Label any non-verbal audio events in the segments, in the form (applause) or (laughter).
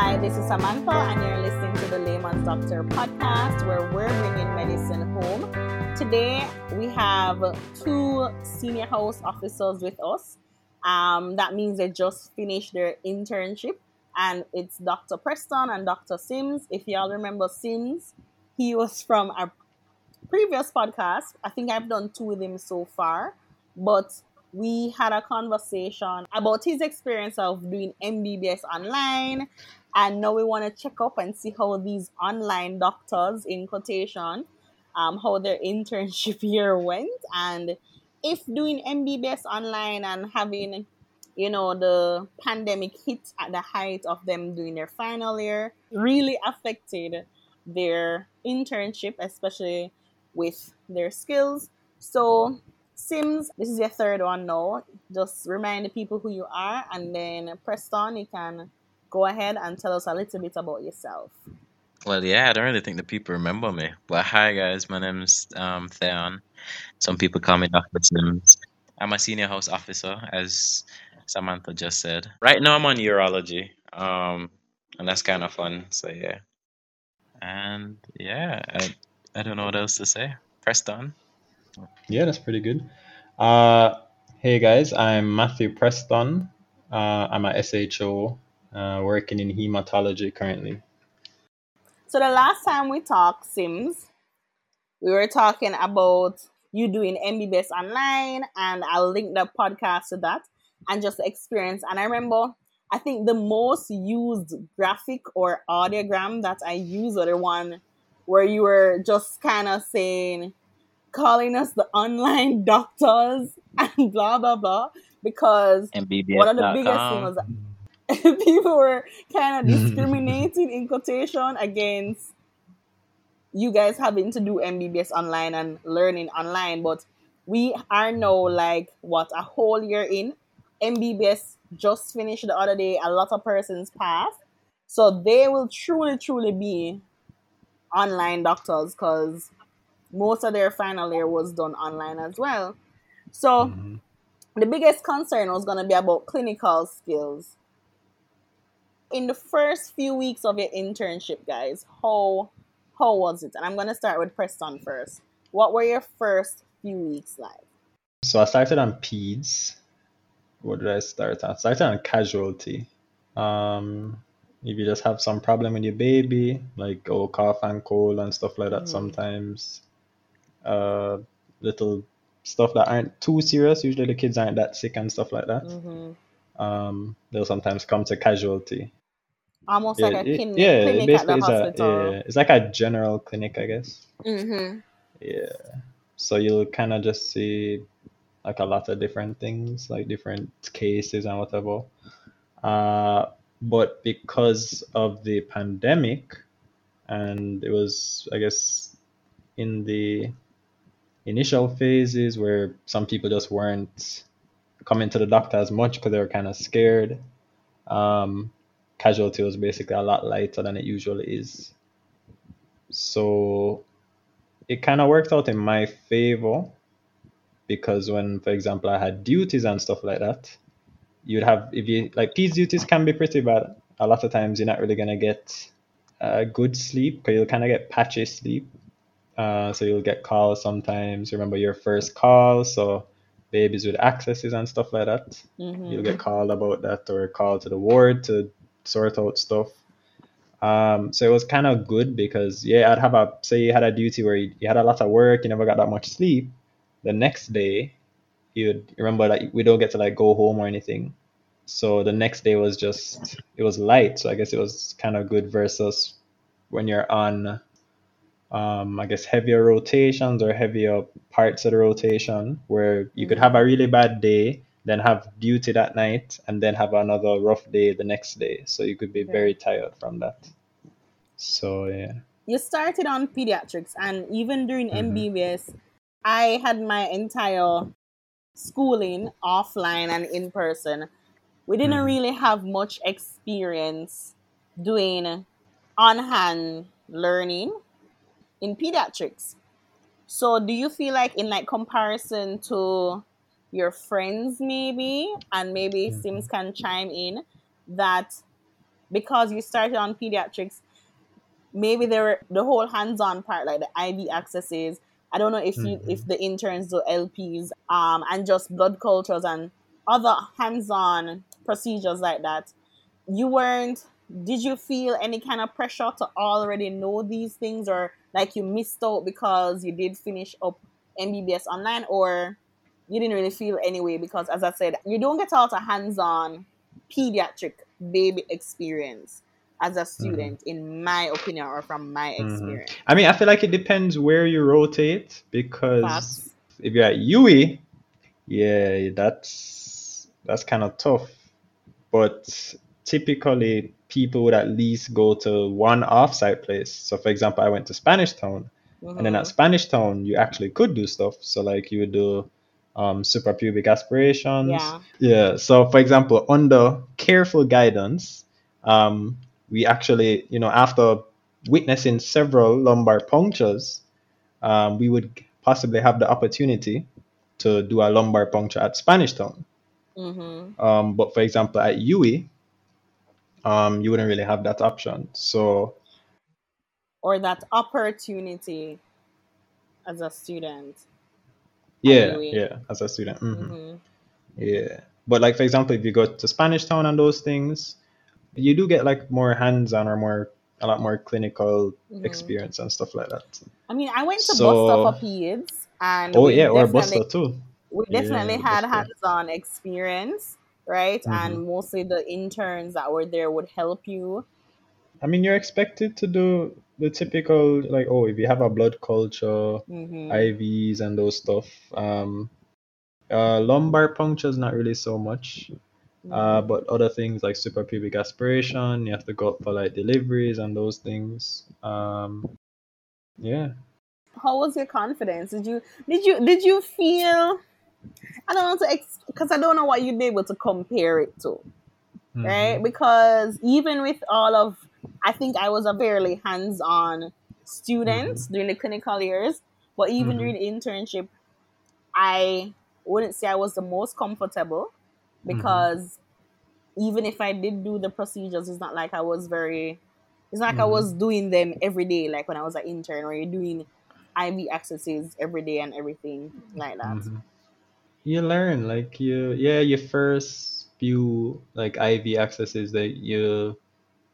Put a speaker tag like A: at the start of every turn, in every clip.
A: Hi, this is Samantha, and you're listening to the Layman's Doctor podcast where we're bringing medicine home. Today, we have two senior house officers with us. Um, that means they just finished their internship, and it's Dr. Preston and Dr. Simms. If y'all remember Simms, he was from our previous podcast. I think I've done two with him so far, but we had a conversation about his experience of doing MBBS online. And now we want to check up and see how these online doctors, in quotation, um, how their (laughs) internship year went. And if doing MBBS online and having, you know, the pandemic hit at the height of them doing their final year really affected their internship, especially with their skills. So Simms, this is your third one now. Just remind the people who you are, and then Preston, you can go ahead and tell us a little bit about yourself.
B: Well, yeah, I don't really think the people remember me. But hi, guys, my name's um, Thaon. Some people call me Dr. Simms. I'm a senior house officer, as Samantha just said. Right now, I'm on urology, um, and that's kind of fun. So, yeah. And yeah, I, I don't know what else to say. Preston.
C: Yeah, that's pretty good. Uh, hey guys, I'm Matthew Preston. Uh, I'm a SHO uh, working in hematology currently.
A: So the last time we talked, Simms, we were talking about you doing MBBS online, and I'll link the podcast to that and just experience. And I remember, I think the most used graphic or audiogram that I use was the one where you were just kind of saying calling us the online (laughs) doctors and blah blah blah because
B: MBBS.
A: one of the biggest things was (laughs) people were kind of (laughs) discriminating in quotation against you guys having to do MBBS online and learning online, but we are now like what a whole year in. MBBS just finished the other day. A lot of persons passed, so they will truly, truly be online doctors because most of their final year was done online as well. So mm-hmm. the biggest concern was going to be about clinical skills. In the first few weeks of your internship, guys, how how was it? And I'm going to start with Preston first. What were your first few weeks like?
C: So I started on peds. What did I start on? I started on casualty. Um, if you just have some problem with your baby, like oh cough and cold and stuff like that, mm. sometimes uh, little stuff that aren't too serious. Usually the kids aren't that sick and stuff like that. Mm-hmm. Um, they'll sometimes come to casualty.
A: Almost yeah, like a kin- yeah, clinic at the hospital.
C: A, yeah, it's like a general clinic, I guess.
A: Mm-hmm.
C: Yeah. So you'll kind of just see like a lot of different things, like different cases and whatever. Uh, but because of the pandemic, and it was, I guess, in the initial phases where some people just weren't coming to the doctor as much because they were kind of scared. Um, casualty was basically a lot lighter than it usually is. So it kind of worked out in my favor because when, for example, I had duties and stuff like that, you'd have, if you like, these duties can be pretty bad. A lot of times you're not really going to get uh, good sleep because you'll kind of get patchy sleep. Uh, so you'll get calls sometimes. Remember your first call, so babies with accesses and stuff like that. Mm-hmm. You'll get called about that or called to the ward to sort out stuff. Um, so it was kind of good because yeah, I'd have a say you had a duty where you, you, had a lot of work, you never got that much sleep. The next day, you'd remember that we don't get to like go home or anything. So the next day was just it was light. So I guess it was kind of good versus when you're on um, I guess heavier rotations or heavier parts of the rotation where you could have a really bad day, then have duty that night, and then have another rough day the next day. So you could be very tired from that. So yeah.
A: You started on pediatrics, and even during mm-hmm. MBBS, I had my entire schooling offline and in person. We didn't mm-hmm. really have much experience doing on hand learning in pediatrics. So do you feel like in like comparison to your friends maybe and maybe mm-hmm. Simms can chime in that because you started on pediatrics, maybe there were the whole hands-on part, like the IV accesses. I don't know if you
C: Mhm.
A: if the interns do LPs, um, and just blood cultures and other hands-on procedures like that. You weren't. Did you feel any kind of pressure to already know these things, or like you missed out because you did finish up MBBS online, or you didn't really feel anyway? Because as I said, you don't get out a hands-on pediatric baby experience as a student, in my opinion, or from my
C: Mhm.
A: experience.
C: I mean, I feel like it depends where you rotate because if you're at UE, yeah, that's that's kind of tough. But typically, people would at least go to one offsite place. So, for example, I went to Spanish Town, and then at Spanish Town, you actually could do stuff. So, like, you would do um, suprapubic aspirations.
A: Yeah.
C: Yeah. So, for example, under careful guidance, um, we actually, you know, after witnessing several lumbar punctures, um, we would possibly have the opportunity to do a lumbar puncture at Spanish Town.
A: Mm-hmm.
C: Um, but for example, at UE, um, you wouldn't really have that option. So
A: Or that opportunity as a student.
C: Yeah, yeah, as a student, mhm.
A: Mm-hmm.
C: yeah. But like for example, if you go to Spanish Town and those things, you do get like more hands-on or more a lot more clinical
A: Mhm.
C: experience and stuff like that.
A: I mean, I went to
C: So-
A: Buster for peds, and
C: Oh yeah, or Buster too.
A: we
C: Yeah,
A: definitely had
C: Buster.
A: hands-on experience, right?
C: Mhm.
A: And mostly the interns that were there would help you.
C: I mean, you're expected to do the typical like, oh, if you have a blood culture,
A: Mm-hmm.
C: IVs and those stuff. Um, uh, lumbar puncture is not really so much,
A: Mm-hmm.
C: uh, but other things like suprapubic aspiration, you have to go up for like deliveries and those things. Um, yeah.
A: How was your confidence? Did you did you did you feel? I don't know to because I don't know what you'd be able to compare it to. right?
C: Mhm.
A: Because even with all of, I think I was a fairly hands-on student during the clinical years, but even
C: Mhm.
A: during the internship, I wouldn't say I was the most comfortable because even if I did do the procedures, it's not like I was very, it's not like I
C: Mhm.
A: was doing them every day, like when I was an intern, or you're doing IV accesses every day and everything like that.
C: Mhm. You learn like you yeah your first few like IV accesses that you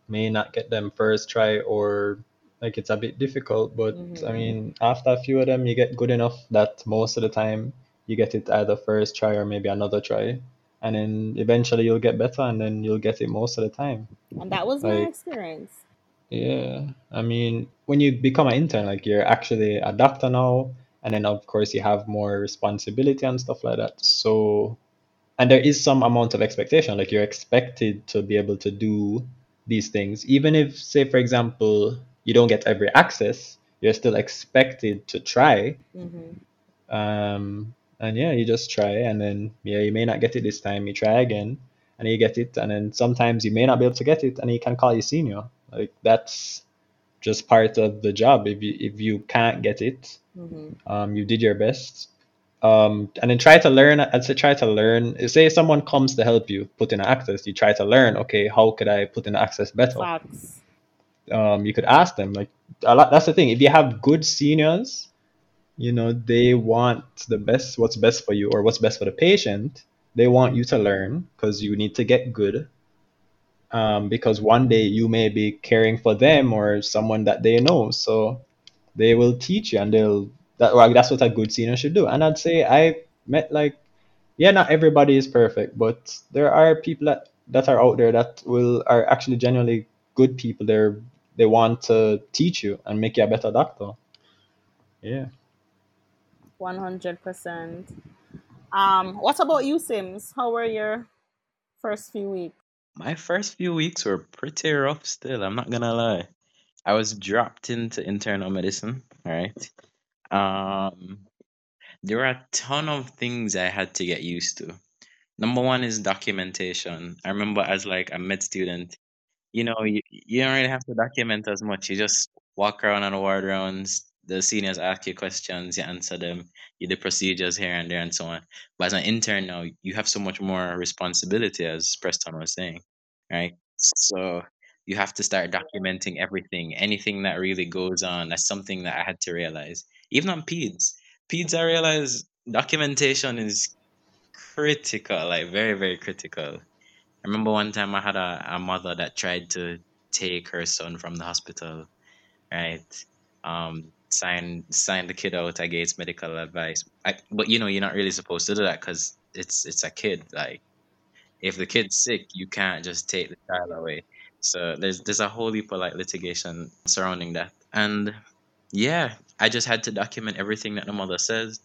C: may not get them first try or like it's a bit difficult but I
A: Mhm.
C: mean after a few of them you get good enough that most of the time you get it either first try or maybe another try and then eventually you'll get better and then you'll get it most of the time
A: And that was my experience.
C: yeah, I mean, when you become an intern, like you're actually a doctor now, and then of course you have more responsibility and stuff like that. So, and there is some amount of expectation, like you're expected to be able to do these things, even if, say, for example, you don't get every access, you're still expected to try.
A: hmm
C: Um, and yeah, you just try, and then yeah, you may not get it this time, you try again, and you get it, and then sometimes you may not be able to get it, and you can call you senior. Like that's just part of the job. If you if you can't get it,
A: hmm
C: um, you did your best. Um, and then try to learn. I'd say try to learn. Say someone comes to help you put in access, you try to learn. Okay, how could I put in access better?
A: Facts.
C: um, you could ask them like a lot, that's the thing if you have good seniors you know they want the best what's best for you or what's best for the patient they want you to learn because you need to get good um, because one day you may be caring for them or someone that they know so they will teach you and they'll that well, that's what a good senior should do and i'd say i met like yeah not everybody is perfect but there are people that that are out there that will are actually genuinely good people they're they want to teach you and make you a better doctor yeah
A: One hundred percent. Um, what about you, Simms? How were your first few weeks?
B: My first few weeks were pretty rough still, I'm not gonna lie. I was dropped into internal medicine, right? Um, there are a ton of things I had to get used to. Number one is documentation. I remember as like a med student, you know, you, you don't really have to document as much. You just walk around on the ward rounds. The seniors ask you questions, you answer them. You do procedures here and there and so on. But as an intern now, you have so much more responsibility, as Preston was saying, right? So you have to start documenting everything, anything that really goes on. That's something that I had to realize. Even on peds, peds, I realize documentation is critical, like very, very critical. I remember one time I had a, a mother that tried to take her son from the hospital, right? Um, sign sign the kid out against medical advice. I, but you know, you're not really supposed to do that because it's it's a kid. Like, if the kid's sick, you can't just take the child away. So there's there's a whole heap of like litigation surrounding that, and yeah, I just had to document everything that the mother says,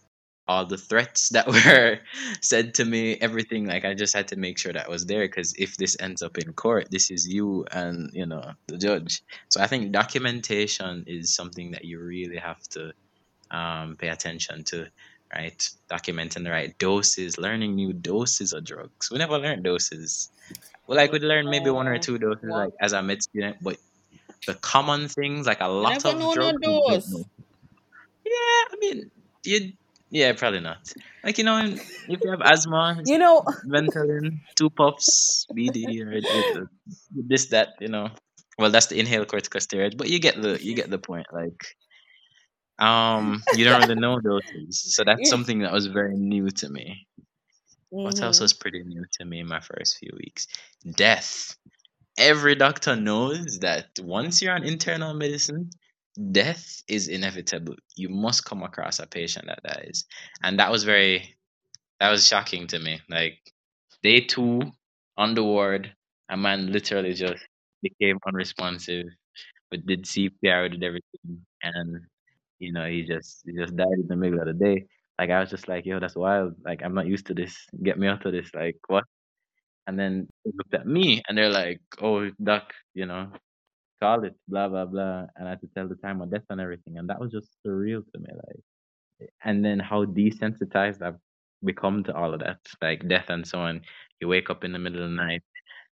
B: all the threats that (laughs) were said to me, everything. Like I just had to make sure that was there because if this ends up in court, this is you and you know the judge. So I think documentation is something that you really have to um, pay attention to, right? Documenting the right doses, learning new doses of drugs. We never learned doses. Well, like we'd learn maybe one or two doses, like as a med student, but the common things, like a lot of drugs, we don't
A: dose.
B: know. Yeah, I mean, you. Yeah, probably not. Like you know, if you have asthma,
A: You know, (laughs)
B: Ventolin, two puffs, BD, or this that you know. Well, that's the inhaled corticosteroid, but you get the you get the point. Like, um, you don't really know doses, so that's
A: Yeah.
B: something that was very new to me. What else was pretty new to me in my first few weeks? Death. Every doctor knows that once you're on internal medicine, death is inevitable. You must come across a patient that dies. And that was very that was shocking to me. Like day two on the ward, a man literally just became unresponsive, but did CPR, did everything, and you know, he just he just died in the middle of the day. Like I was just like, yo, that's wild. Like I'm not used to this. Get me out of this. Like what? And then they looked at me and they're like, oh, doc, you know, call it, blah blah blah. And I had to tell the time of death and everything, and that was just surreal to me. Like, and then how desensitized I've become to all of that, like death and so on. You wake up in the middle of the night,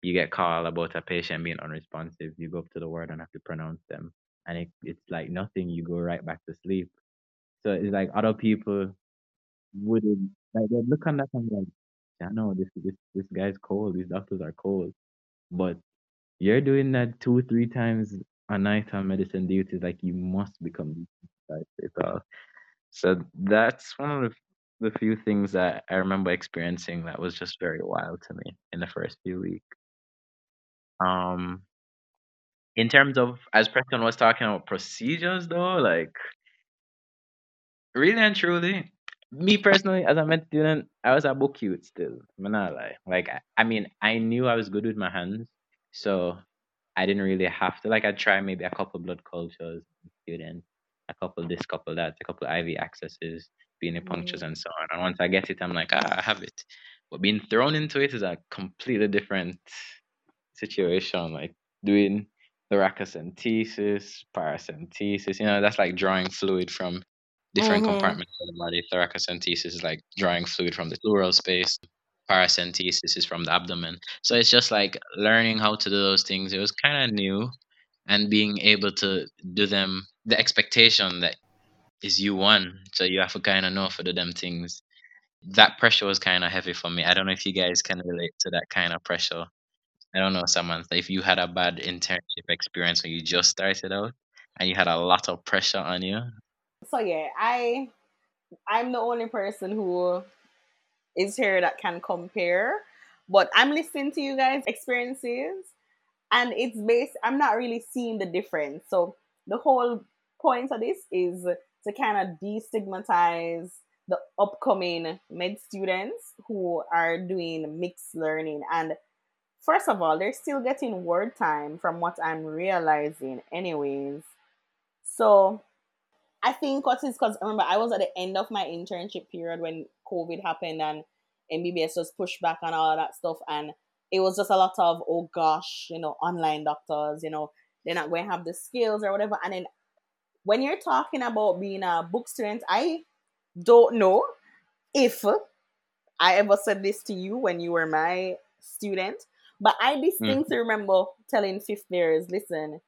B: you get called about a patient being unresponsive. You go up to the ward and have to pronounce them, and it, it's like nothing. You go right back to sleep. So it's like other people wouldn't like they'd look on that and like, yeah, no, this this this guy's cold. These doctors are cold, but you're doing that two three times a night on medicine duties. Like you must become desensitized. So that's one of the the few things that I remember experiencing that was just very wild to me in the first few weeks. Um, in terms of as Preston was talking about procedures though, like really and truly, me personally, as a med student, I was a book cute still. I'm not lie. Like I, I mean, I knew I was good with my hands, so I didn't really have to. Like I try maybe a couple blood cultures, student, a couple this, couple that, a couple IV accesses, venipunctures,
A: Mm.
B: and so on. And once I get it, I'm like, ah, I have it. But being thrown into it is a completely different situation. Like doing thoracentesis, paracentesis. You know, that's like drawing fluid from different
A: Mhm.
B: compartments of the body. Thoracentesis is like drawing fluid from the pleural space. Paracentesis is from the abdomen. So it's just like learning how to do those things. It was kind of new, and being able to do them. The expectation that is you one, so you have to kind of know for do them things. That pressure was kind of heavy for me. I don't know if you guys can relate to that kind of pressure. I don't know, Samantha, if you had a bad internship experience when you just started out and you had a lot of pressure on you.
A: So yeah, I I'm the only person who is here that can compare. But I'm listening to you guys' experiences and it's based I'm not really seeing the difference. So the whole point of this is to kind of destigmatize the upcoming med students who are doing mixed learning and first of all they're still getting word time from what i'm realizing anyways so i think what is because remember i was at the end of my internship period when covid happened and mbbs was pushed back and all that stuff and it was just a lot of oh gosh you know online doctors you know they're not going to have the skills or whatever and then when you're talking about being a book student i don't know if I ever said this to you when you were my student, but I distinctly hmm. remember telling fifth years, listen,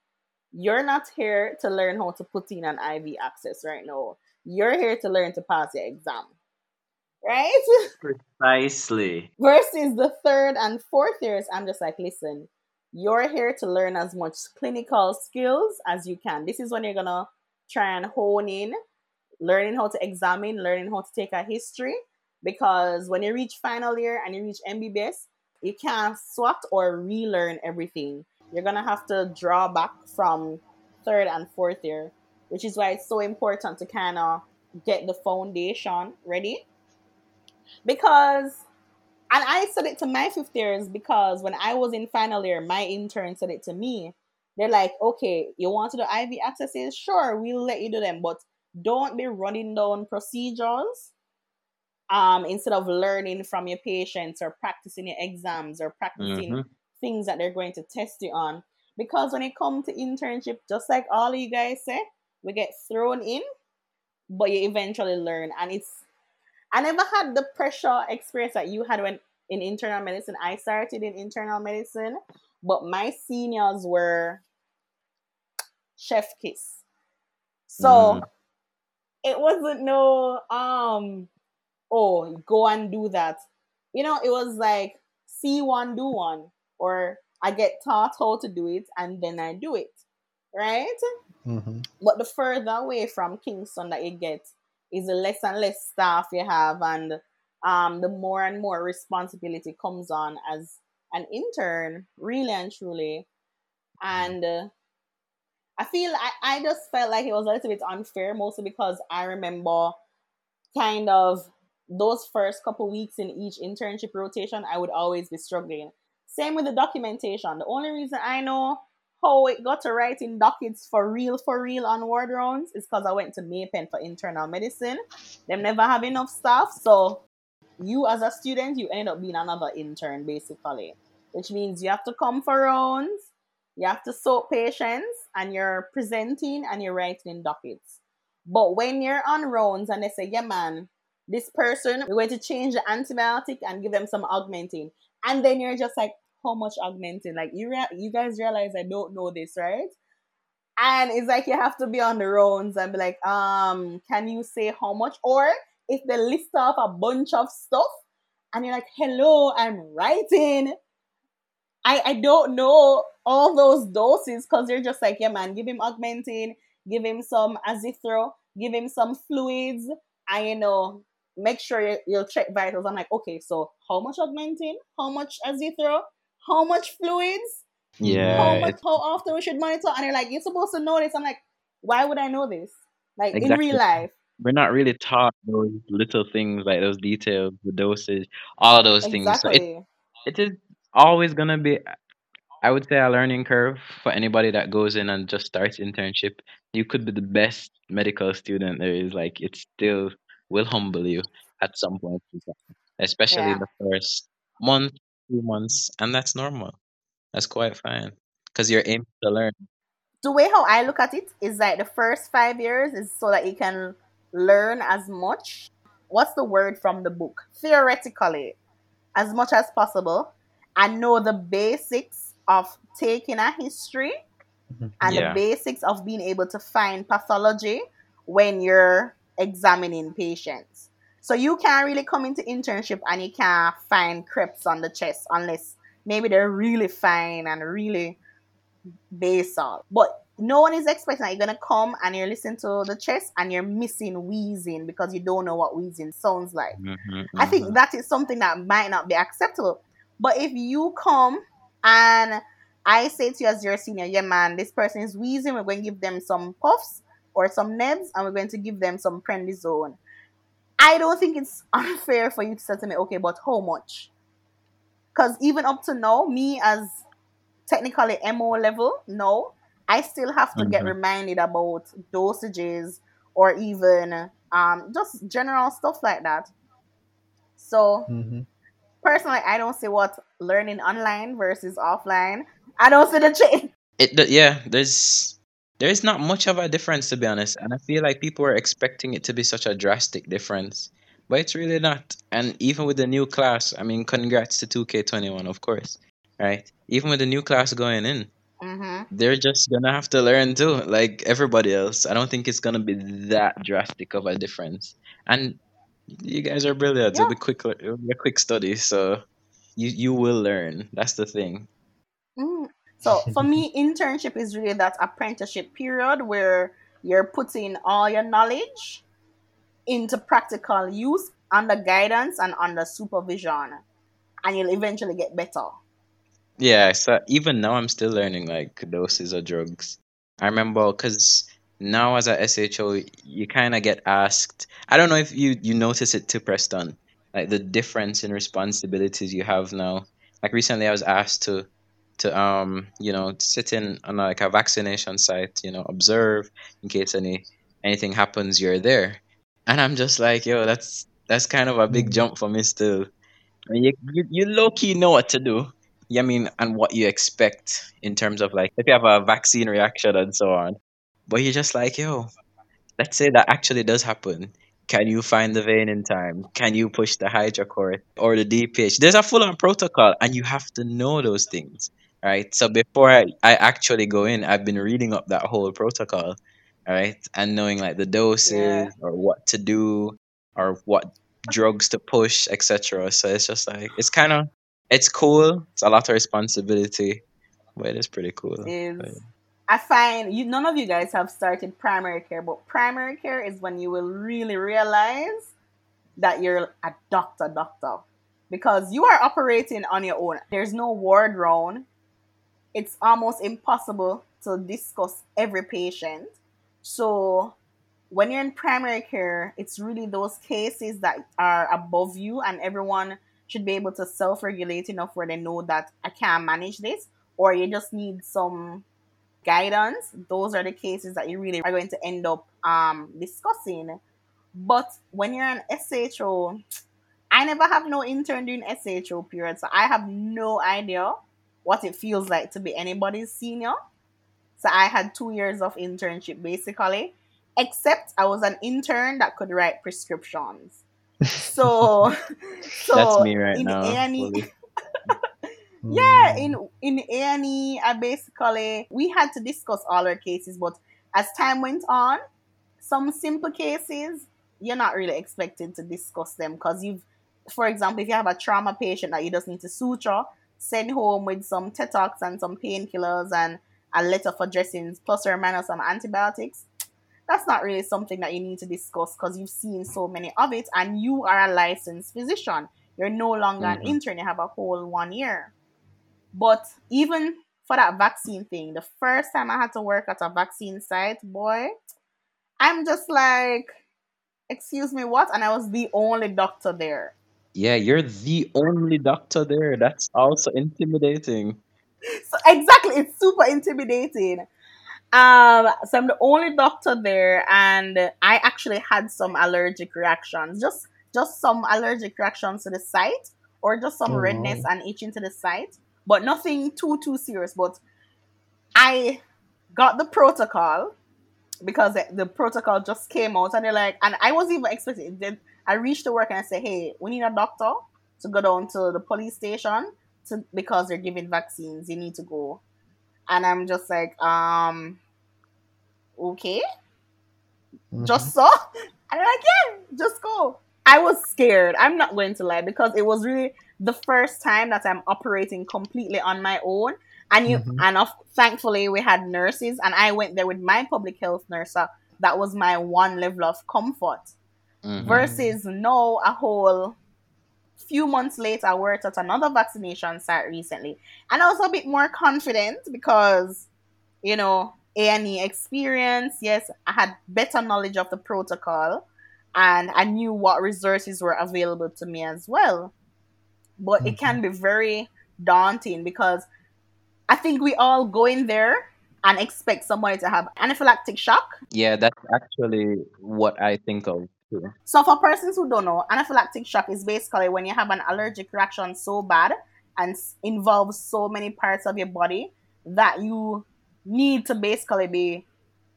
A: you're not here to learn how to put in an IV access right now. You're here to learn to pass your exam. Right? (laughs)
B: Precisely.
A: Versus the third and fourth years, I'm just like, listen, you're here to learn as much clinical skills as you can. This is when you're gonna try and hone in, learning how to examine, learning how to take a history. Because when you reach final year and you reach MBBS, you can't swap or relearn everything. You're gonna have to draw back from third and fourth year, which is why it's so important to kind of get the foundation ready. Because and I said it to my fifth years because when I was in final year, my intern said it to me. They're like, okay, you want to do IV accesses? Sure, we'll let you do them, but don't be running down procedures um, instead of learning from your patients or practicing your exams or practicing
B: Mhm.
A: things that they're going to test you on. Because when it comes to internship, just like all of you guys say, we get thrown in, but you eventually learn. And it's I never had the pressure experience that you had when in internal medicine. I started in internal medicine, but my seniors were chef kiss. So
B: Mm.
A: it wasn't no um oh go and do that. You know, it was like see one, do one. Or I get taught how to do it and then I do it. Right?
C: hmm
A: But the further away from Kingston that you get is the less and less staff you have, and um, the more and more responsibility comes on as an intern, really and truly. And uh, I feel I, I just felt like it was a little bit unfair, mostly because I remember kind of those first couple weeks in each internship rotation, I would always be struggling. Same with the documentation. The only reason I know how it got to writing dockets for real, for real on ward rounds is because I went to May Pen for internal medicine. Them never have enough staff, so you as a student, you end up being another intern basically, which means you have to come for rounds, you have to soak patients, and you're presenting and you're writing in dockets. But when you're on rounds and they say, yeah, man, this person, we're going to change the antibiotic and give them some augmentin. And then you're just like, how much augmentin? Like, you rea- you guys realize I don't know this, right? And it's like you have to be on the rounds and be like, um, can you say how much? Or if they list off a bunch of stuff and you're like, hello, I'm writing. I, I don't know all those doses because they're just like, yeah, man, give him augmentin, give him some azithro, give him some fluids, and you know, make sure you, you'll check vitals. I'm like, okay, so how much augmentin? How much azithro? How much fluids?
B: yeah,
A: how
B: much
A: how often we should monitor? And they're like, you're supposed to know this. I'm like, why would I know this? Like in real life.
B: We're not really taught those little things like those details, the dosage, all of those things. So it
A: Exactly.
B: it is always gonna be, I would say, a learning curve for anybody that goes in and just starts internship. You could be the best medical student there is. Like it still will humble you at some point, especially
A: Yeah.
B: the first month, two months, and that's normal. That's quite fine because you're aiming to learn.
A: the way how I look at it is like the first five years is so that you can learn as much. What's the word from the book? Theoretically, as much as possible, and know the basics of taking a history mm-hmm. and
B: Yeah.
A: the basics of being able to find pathology when you're examining patients. So you can't really come into internship and you can't find creps on the chest unless maybe they're really fine and really basal. But no one is expecting that you're gonna come and you're listening to the chest and you're missing wheezing because you don't know what wheezing sounds like.
B: Mhm,
A: I think that is something that might not be acceptable. But if you come and I say to you as your senior, yeah man, this person is wheezing, we're going to give them some puffs or some nebs and we're going to give them some prednisone. I don't think it's (laughs) unfair for you to say to me, okay, but how much? Because even up to now, me as technically MO level, no, I still have to get
B: Mhm.
A: reminded about dosages or even um, just general stuff like that. So
C: hmm
A: personally, I don't see what learning online versus offline. I don't see the (laughs) change.
B: It yeah, there's there's not much of a difference to be honest, and I feel like people are expecting it to be such a drastic difference, but it's really not. And even with the new class, I mean, congrats to 2K21, of course, right? Even with the new class going in,
A: hmm
B: they're just gonna have to learn too, like everybody else. I don't think it's gonna be that drastic of a difference. And you guys are brilliant. It'll be quick, it'll be a quick study, so you you will learn. That's the thing.
A: Mm. So (laughs) for me, internship is really that apprenticeship period where you're putting all your knowledge into practical use under guidance and under supervision, and you'll eventually get better.
B: Yeah, so even now I'm still learning like doses of drugs. I remember because now as a SHO, you kind of get asked. I don't know if you you notice it too, Preston, like the difference in responsibilities you have now. Like recently, I was asked to to um you know sit in on like a vaccination site, you know, observe in case any anything happens, you're there, and I'm just like, yo, that's that's kind of a big jump for me still. I mean, you you, you low key know what to do. Yeah, I mean, and what you expect in terms of like if you have a vaccine reaction and so on. But you're just like, yo, let's say that actually does happen. Can you find the vein in time? Can you push the hydrocort or the DPH? There's a full on protocol, and you have to know those things, right? So before I, I actually go in, I've been reading up that whole protocol, right? And knowing like the doses
A: Yeah.
B: or what to do or what drugs to push, etc. So it's just like, it's kind of, it's cool. It's a lot of responsibility, but it is pretty cool.
A: Is I find you none of you guys have started primary care, but primary care is when you will really realize that you're a doctor doctor. Because you are operating on your own. There's no ward round. It's almost impossible to discuss every patient. So when you're in primary care, it's really those cases that are above you, and everyone should be able to self regulate enough where they know that I can't manage this, or you just need some guidance. Those are the cases that you really are going to end up um, discussing. But when you're an SHO, I never have no intern doing SHO period, so I have no idea what it feels like to be anybody's senior. So I had two years of internship basically, except I was an intern that could write prescriptions. So, (laughs) so
B: That's me right
A: in
B: now.
A: A&E (laughs)
B: hmm.
A: yeah, in in A&E, I basically we had to discuss all our cases, but as time went on, some simple cases you're not really expected to discuss them because you've, for example, if you have a trauma patient that you just need to suture, send home with some Tetox and some painkillers and a letter for dressings plus or minus some antibiotics. That's not really something that you need to discuss because you've seen so many of it and you are a licensed physician. You're no longer an
B: Mhm.
A: intern, you have a whole one year. But even for that vaccine thing, the first time I had to work at a vaccine site, boy, I'm just like, excuse me, what? And I was the only doctor there.
B: Yeah, you're the only doctor there. That's also intimidating.
A: So exactly, it's super intimidating. Um, so I'm the only doctor there, and I actually had some allergic reactions, just just some allergic reactions to the site, or just some
C: Oh.
A: redness and itching to the site, but nothing too too serious. But I got the protocol because the, the protocol just came out, and they're like, and I wasn't even expecting. it. I reached to work and I said, "Hey, we need a doctor to go down to the police station to because they're giving vaccines. You need to go." And I'm just like, um, okay,
C: Mhm.
A: just so. (laughs) And they're like, yeah, just go. I was scared. I'm not going to lie because it was really the first time that I'm operating completely on my own. And you,
C: Mhm.
A: and of, thankfully we had nurses, and I went there with my public health nurse. That was my one level of comfort.
B: Mhm.
A: Versus now, a whole few months later, I worked at another vaccination site recently, and I was a bit more confident because, you know, A and E experience. Yes, I had better knowledge of the protocol, and I knew what resources were available to me as well. But it can be very daunting because I think we all go in there and expect somebody to have anaphylactic shock
B: Yeah, that's actually what I think of
A: So, for persons who don't know, anaphylactic shock is basically when you have an allergic reaction so bad and involves so many parts of your body that you need to basically be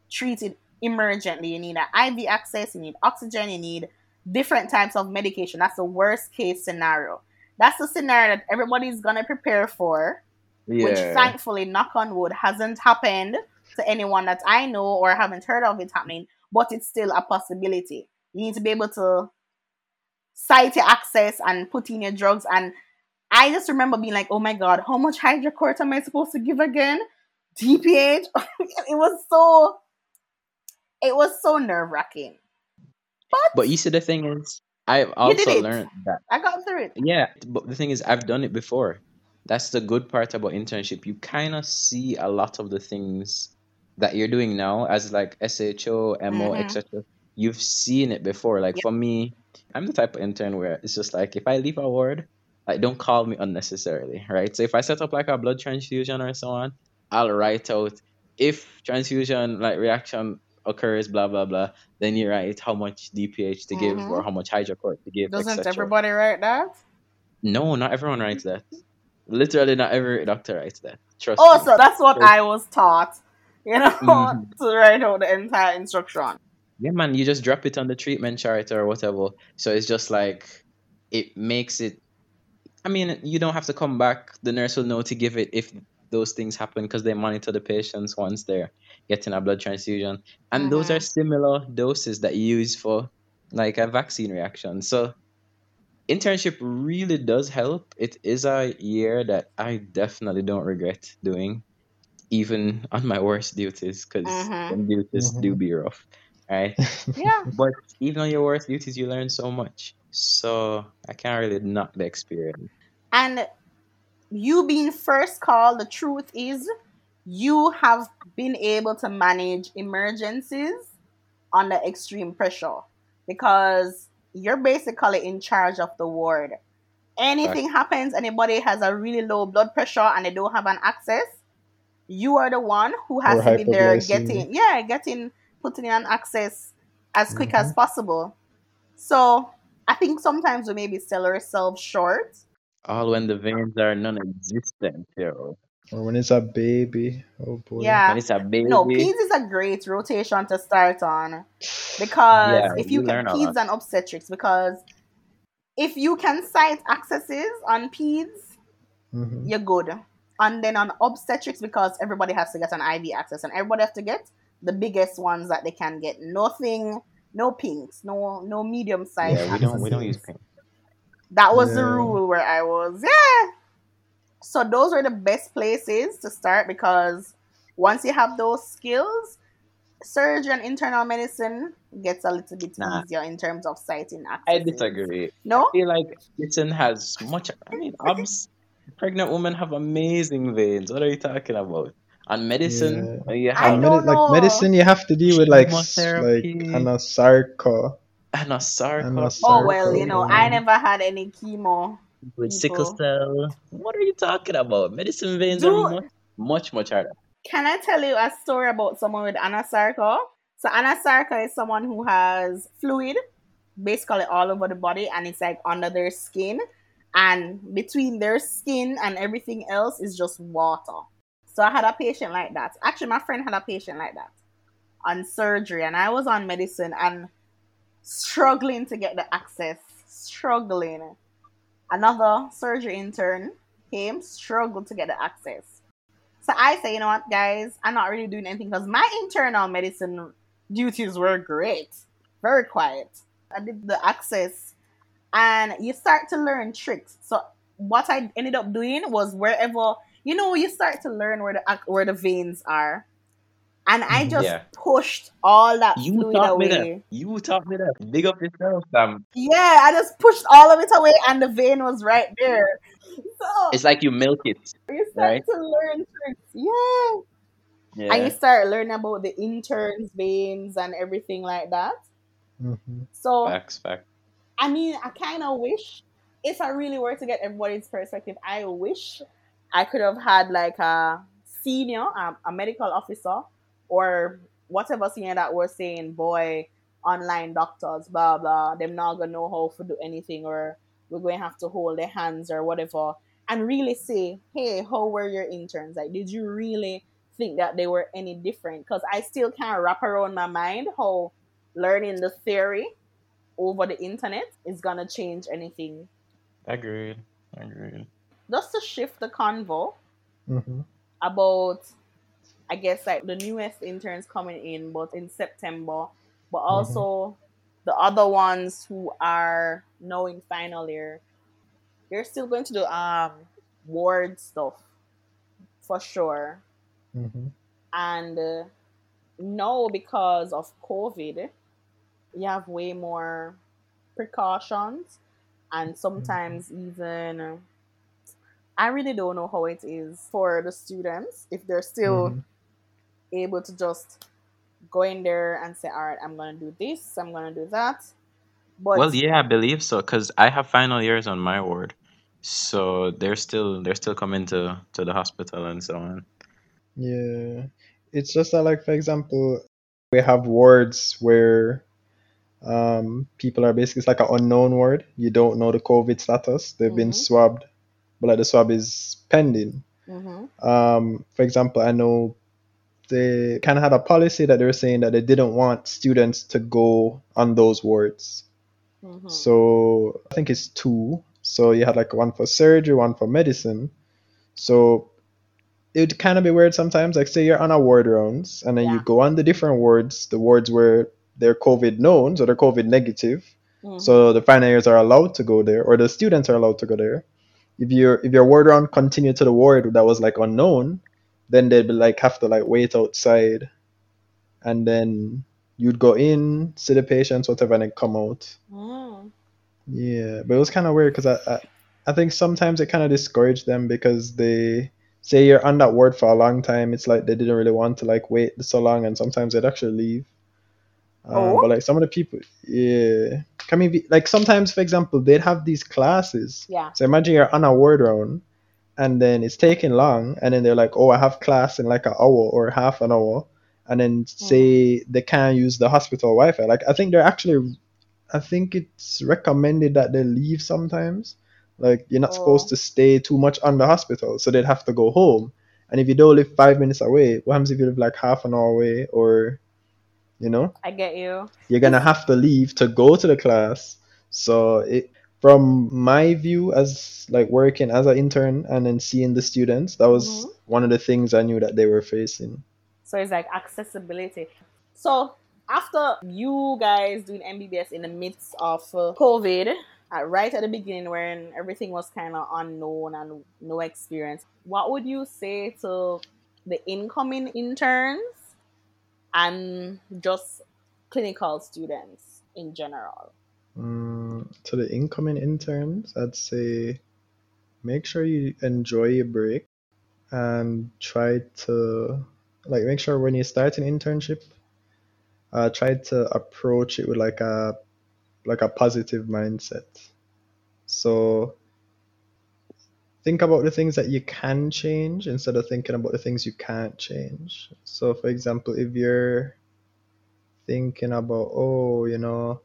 A: treated emergently. You need an IV access, you need oxygen, you need different types of medication. That's the worst case scenario. That's the scenario that everybody's gonna prepare for which thankfully, knock on wood, hasn't happened to anyone that I know or haven't heard of it happening, but it's still a possibility. You need to be able to site your access and put in your drugs. And I just remember being like, oh my god, how much hydrocort am I supposed to give again? DPH? (laughs) it was so it was so nerve wracking. But,
B: But you see, the thing is, I've also learned that.
A: I got through it.
B: Yeah, but the thing is, I've done it before. That's the good part about internship. You kind of see a lot of the things that you're doing now as like SHO, MO,
A: Mhm.
B: etc. You've seen it before. Like
A: Yep.
B: for me, I'm the type of intern where it's just like if I leave a ward, like don't call me unnecessarily, right? So if I set up like a blood transfusion or so on, I'll write out if transfusion like reaction occurs, blah blah blah. Then you write how much DPH to give or
A: Mhm.
B: how much hydrocort to give,
A: Doesn't everybody write that?
B: No, not everyone writes that. Literally, not every doctor writes that. Trust
A: Oh,
B: me.
A: so that's what I was taught. You know,
B: Mhm. (laughs)
A: to write out the entire instruction.
B: Yeah, man, you just drop it on the treatment chart or whatever. So it's just like it makes it. I mean, you don't have to come back. The nurse will know to give it if those things happen because they monitor the patients once they're getting a blood transfusion, and those are
A: Mhm.
B: similar doses that you use for like a vaccine reaction. So internship really does help. It is a year that I definitely don't regret doing, even on my worst duties, because
A: Mhm.
B: them duties do be rough, right?
A: Yeah. (laughs)
B: But even on your worst duties, you learn so much. So I can't really knock the experience.
A: And you being first call, the truth is you have been able to manage emergencies under extreme pressure because you're basically in charge of the ward. Anything happens, anybody has a really low blood pressure and they don't have an access, you are the one who has
C: Or
A: to be there getting yeah, getting putting in an access as quick as
C: Mhm.
A: possible. So I think sometimes we maybe sell ourselves short
B: All when the veins are non-existent, yo.
C: Or when it's a baby. Oh boy.
A: Yeah.
B: When it's a baby,
A: No, peds is a great rotation to start on because
B: Yeah,
A: if you,
B: you
A: can
B: learn a
A: peds and obstetrics because if you can site accesses on peds,
C: Mhm.
A: you're good. And then on obstetrics because everybody has to get an IV access and everybody has to get the biggest ones that they can get. Nothing, no pinks, no no medium size.
B: yeah, we don't we don't use pink.
A: That was the rule where I was. Yeah. So those are the best places to start because once you have those skills, surgery and internal medicine gets a little bit
B: Nah.
A: easier in terms of siting access.
B: I disagree.
A: No?
B: I feel like medicine has much. I mean, obs, pregnant women have amazing veins. What are you talking about? On medicine,
C: Yeah.
B: you
A: I
B: have
C: And
A: don't
C: medi-
A: know.
C: like medicine, you have to deal with like s- like
B: Chemotherapy.
C: anasarca.
B: anasarca,
A: Oh well, you know,
C: yeah.
A: I never had any chemo.
B: with sickle cell. What are you talking about? Medicine veins
A: Do-
B: are much, much, much harder.
A: Can I tell you a story about someone with anasarca? So anasarca is someone who has fluid basically all over the body and it's like under their skin and between their skin and everything else is just water. So I had a patient like that. Actually my friend had a patient like that on surgery and I was on medicine and struggling to get the access, struggling. Another surgery intern came, struggled to get the access. So I say, you know what, guys, I'm not really doing anything because my internal medicine duties were great, very quiet. I did the access, and you start to learn tricks. So what I ended up doing was wherever you know, you start to learn where the where the veins are, and I
C: Mhm.
A: just
B: Yeah.
A: pushed all that
B: You
A: fluid
B: taught me that. You taught me that. Big up yourself, Sam.
A: Yeah, I just pushed all of it away, and the vein was right there. So
B: It's like you milk it,
A: you start
B: right?
A: to learn tricks. Yeah. and you start learning about the interns veins and everything like that
C: Mhm.
A: so
B: Facts, facts.
A: i mean i kind of wish if i really were to get everybody's perspective i wish i could have had like a senior um, a medical officer or whatever senior that was saying boy online doctors blah blah them not gonna know how to do anything or we're going to have to hold their hands or whatever and really say hey how were your interns like did you really think that they were any different because I still can't wrap around my mind how learning the theory over the internet is gonna change anything.
B: Agreed. Agreed.
A: Just to shift the convo
C: Mhm.
A: about, I guess like the newest interns coming in, but in September, but also the other ones who are now in final year. you're still going to do um ward stuff for sure.
C: hmm
A: And uh, no, because of COVID, you have way more precautions, and sometimes even uh, I really don't know how it is for the students if they're still
C: hmm
A: able to just go in there and say, "All right, I'm gonna do this, I'm gonna do that."
B: Well, yeah, I believe so, because I have final years on my ward, so they're still they're still coming to to the hospital and so on.
C: Yeah. It's just that, like, for example, we have wards where um, people are basically it's like an unknown ward. You don't know the COVID status. They've been
A: hmm
C: swabbed, but like the swab is pending.
A: hmm
C: Um, for example, I know they kind of had a policy that they were saying that they didn't want students to go on those wards.
A: hmm
C: So I think it's two. So you had like one for surgery, one for medicine. So it would kind of be weird sometimes. Like say you're on a ward rounds and then you go on the different wards, the wards where they're COVID known, so they're COVID negative.
A: hmm
C: So the final years are allowed to go there, or the students are allowed to go there. If your if your ward round continued to the ward that was like unknown, then they'd be like have to like wait outside, and then you'd go in, see the patients, whatever, and then come out.
A: Mm.
C: Yeah, but it was kind of weird because I, I I think sometimes it kind of discouraged them because they say you're on that ward for a long time. It's like they didn't really want to like wait so long, and sometimes they'd actually leave. Um, but
A: Oh,
C: like some of the people, yeah, can maybe like sometimes, for example, they'd have these classes.
A: yeah.
C: So imagine you're on a ward round, and then it's taking long, and then they're like, "Oh, I have class in like an hour or half an hour," and then
A: Mm.
C: say they can't use the hospital Wi-Fi. Like I think they're actually, I think it's recommended that they leave sometimes. Like you're not supposed
A: Oh,
C: to stay too much on the hospital, so they'd have to go home. And if you don't live five minutes away, what happens if you live like half an hour away, or you know?
A: I get you.
C: you're gonna have to leave to go to the class. So it, from my view as like working as an intern and then seeing the students, that was
A: hmm
C: one of the things I knew that they were facing.
A: So it's like accessibility. So after you guys doing MBBS in the midst of uh, COVID, uh, right at the beginning when everything was kind of unknown and no experience, what would you say to the incoming interns and just clinical students in general?
C: Mm, to the incoming interns, I'd say make sure you enjoy your break and try to like make sure when you start an internship, uh, try to approach it with like a like a positive mindset. So think about the things that you can change instead of thinking about the things you can't change. So, for example, if you're thinking about, oh, you know,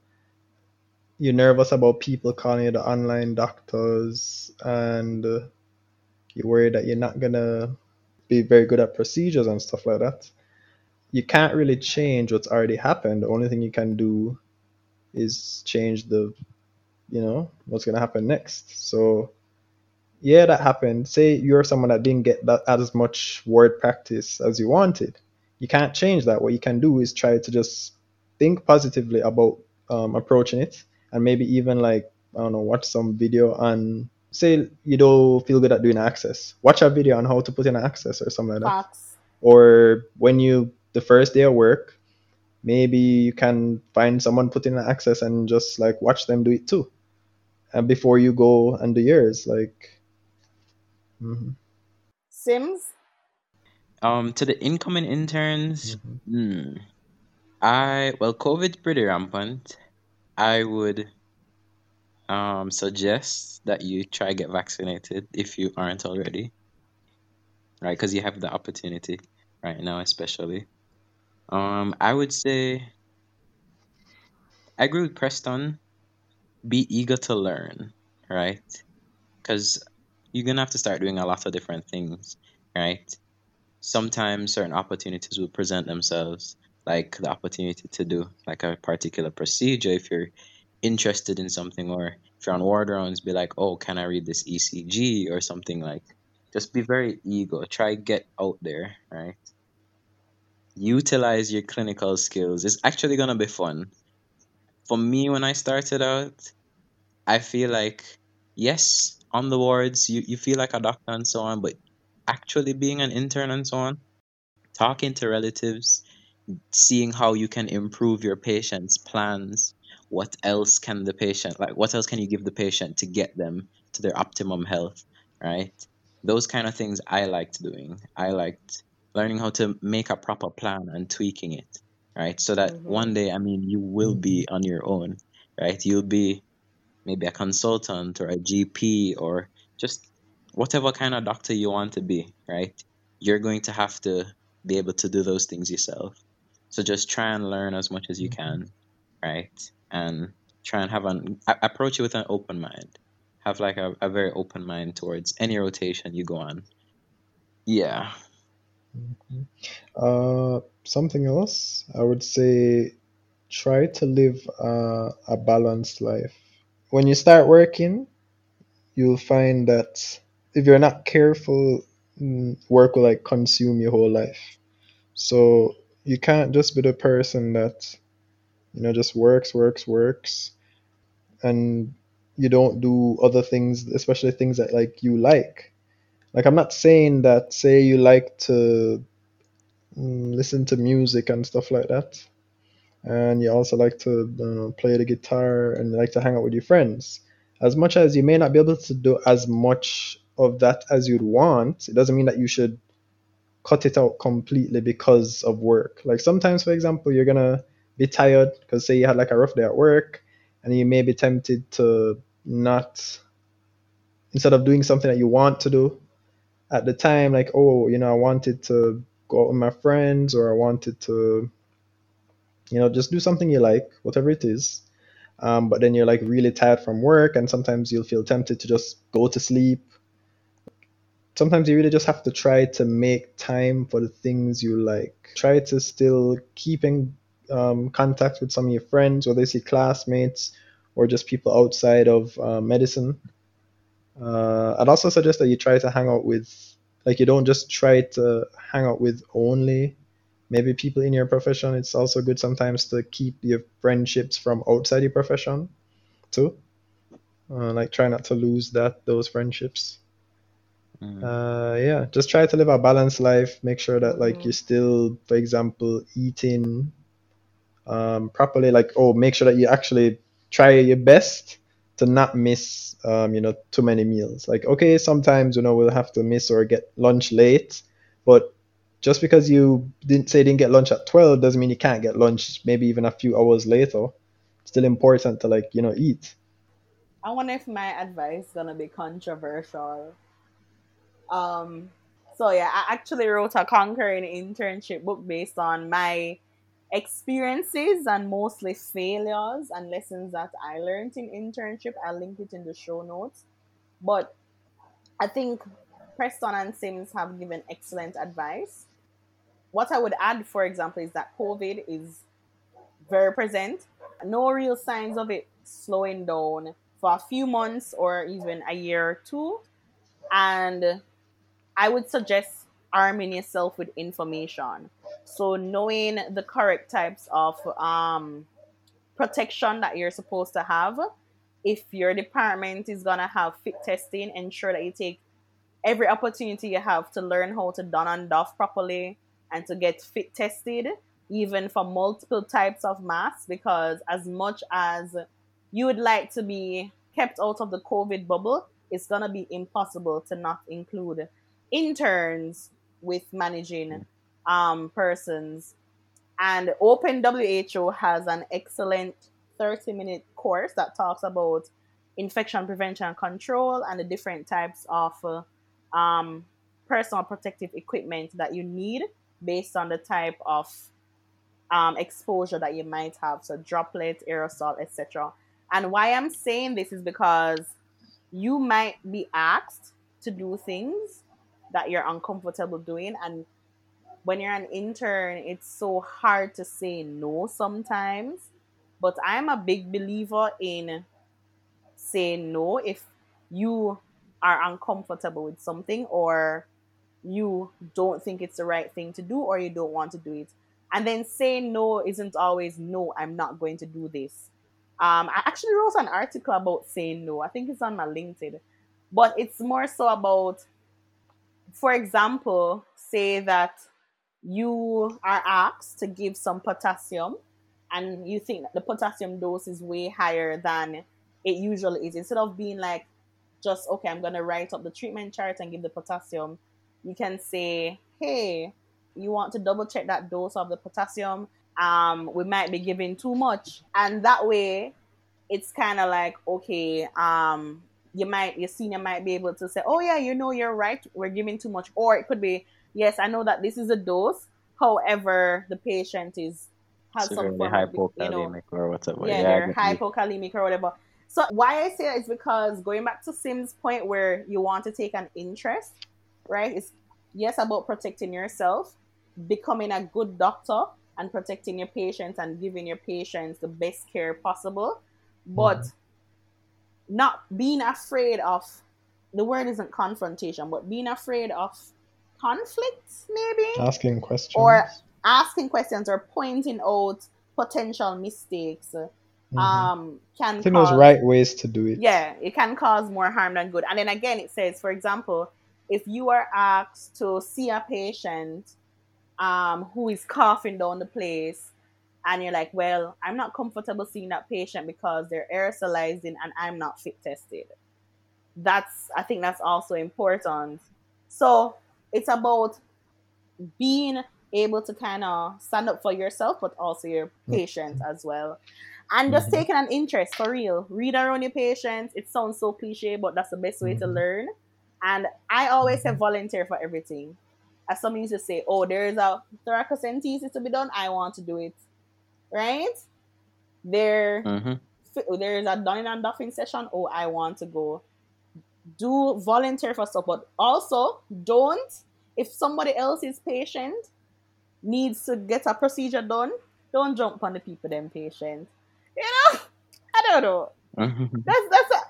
C: you're nervous about people calling you the online doctors and you're worried that you're not gonna be very good at procedures and stuff like that, you can't really change what's already happened. The only thing you can do is change the, you know, what's gonna happen next. So, yeah, that happened. Say you're someone that didn't get that as much word practice as you wanted. You can't change that. What you can do is try to just think positively about um, approaching it, and maybe even like I don't know, watch some video on. Say you don't feel good at doing access. Watch a video on how to put in access or something like that. Or when you the first day of work, maybe you can find someone putting an access and just like watch them do it too. And before you go and do yours, like. Mhm.
A: Simms?
B: Um, to the incoming interns,
C: Mhm.
B: hmm, I well, COVID's pretty rampant. I would um suggest that you try get vaccinated if you aren't already, right? Because you have the opportunity right now, especially. Um, I would say I agree with Preston. Be eager to learn, right? Because you're gonna have to start doing a lot of different things, right? Sometimes certain opportunities will present themselves, like the opportunity to do like a particular procedure if you're interested in something, or if you're on ward rounds, be like, oh, can I read this ECG or something like. Just be very eager. Try get out there, right? Utilize your clinical skills. It's actually gonna be fun. For me, when I started out, I feel like yes, on the wards, you, you feel like a doctor and so on, but actually being an intern and so on, talking to relatives, seeing how you can improve your patient's plans, what else can the patient like what else can you give the patient to get them to their optimum health, right? Those kind of things I liked doing. I liked learning how to make a proper plan and tweaking it, right? So that
A: Mhm.
B: one day, I mean, you will be on your own, right? You'll be maybe a consultant or a GP or just whatever kind of doctor you want to be, right? You're going to have to be able to do those things yourself. So just try and learn as much as you can, right? And try and have an approach it with an open mind. Have like a, a very open mind towards any rotation you go on. Yeah.
C: Mhm. Uh, something else, I would say try to live uh, a balanced life. When you start working, you'll find that if you're not careful, mm, work will like consume your whole life. So you can't just be the person that, you know, just works, works, works, and you don't do other things, especially things that like you like. Like I'm not saying that say you like to mm, listen to music and stuff like that, and you also like to uh, play the guitar and you like to hang out with your friends. As much as you may not be able to do as much of that as you'd want, it doesn't mean that you should cut it out completely because of work. Like sometimes, for example, you're gonna be tired because say you had like a rough day at work, and you may be tempted to not instead of doing something that you want to do at the time, like oh, you know, I wanted to go out with my friends or I wanted to, you know, just do something you like, whatever it is. Um, but then you're like really tired from work, and sometimes you'll feel tempted to just go to sleep sometimes you really just have to try to make time for the things you like. Try to still keep in um, contact with some of your friends, whether it's your classmates or just people outside of uh, medicine. Uh, I'd also suggest that you try to hang out with, like, you don't just try to hang out with only maybe people in your profession. It's also good sometimes to keep your friendships from outside your profession too. Uh, like, try not to lose that those friendships
B: Mm.
C: uh yeah just try to live a balanced life make sure that like
A: Mhm.
C: you're still for example eating um properly like oh make sure that you actually try your best to not miss um you know too many meals like okay sometimes you know we'll have to miss or get lunch late but just because you didn't say you didn't get lunch at 12 doesn't mean you can't get lunch maybe even a few hours later it's still important to like you know eat
A: I wonder if my advice is gonna be controversial. Um, so yeah, I actually wrote a conquering internship book based on my experiences and mostly failures and lessons that I learned in internship. I'll link it in the show notes. But I think Preston and Simms have given excellent advice. What I would add, for example, is that COVID is very present. No real signs of it slowing down for a few months or even a year or two. And I would suggest arming yourself with information. So knowing the correct types of um, protection that you're supposed to have. If your department is gonna have fit testing, ensure that you take every opportunity you have to learn how to don and doff properly and to get fit tested, even for multiple types of masks, because as much as you would like to be kept out of the COVID bubble, it's gonna be impossible to not include interns with managing um, persons. And OpenWHO has an excellent 30 minute course that talks about infection prevention and control and the different types of uh, um, personal protective equipment that you need based on the type of um, exposure that you might have. So, droplet, aerosol, etc. And why I'm saying this is because you might be asked to do things that you're uncomfortable doing. And when you're an intern, it's so hard to say no sometimes. But I'm a big believer in saying no if you are uncomfortable with something or you don't think it's the right thing to do or you don't want to do it. And then saying no isn't always no, I'm not going to do this. Um, I actually wrote an article about saying no. I think it's on my LinkedIn. but it's more so about for example say that you are asked to give some potassium and you think the potassium dose is way higher than it usually is instead of being like just okay i'm going to write up the treatment chart and give the potassium you can say hey you want to double check that dose of the potassium um we might be giving too much and that way it's kind of like okay um you might your senior might be able to say oh yeah you know you're right we're giving too much or it could be yes i know that this is a dose however the patient is has some
B: Severely
A: form of you know
B: hypokalemic or whatever.
A: yeah,
B: Yeah,
A: they're hypokalemic or whatever. So why I say that is because going back to Simms' point where you want to take an interest, right? It's yes about protecting yourself, becoming a good doctor, and protecting your patients and giving your patients the best care possible, but not being afraid of the word isn't confrontation, but being afraid of conflict, maybe
C: Asking questions.
A: or asking questions or pointing out potential mistakes
C: Mhm.
A: um can
C: I think
A: cause
C: there's right ways to do it.
A: yeah it can cause more harm than good and then again it says for example if you are asked to see a patient um who is coughing down the place and you're like well i'm not comfortable seeing that patient because they're aerosolizing and i'm not fit tested. That's i think that's also important. So it's about being able to kind of stand up for yourself but also your patient as well. And just
C: Mhm.
A: taking an interest for real. Read around your patients it sounds so cliche but that's the best way to
C: Mhm.
A: learn and i always say volunteer for everything as some used to say oh there's a thoracocentesis to be done i want to do it right there
B: Mhm.
A: there's a donning and doffing session. Oh, I want to go. Do volunteer for stuff, but also don't. If somebody else's patient needs to get a procedure done, don't jump on the people them patient. You know, I don't know.
B: Mhm.
A: That's that's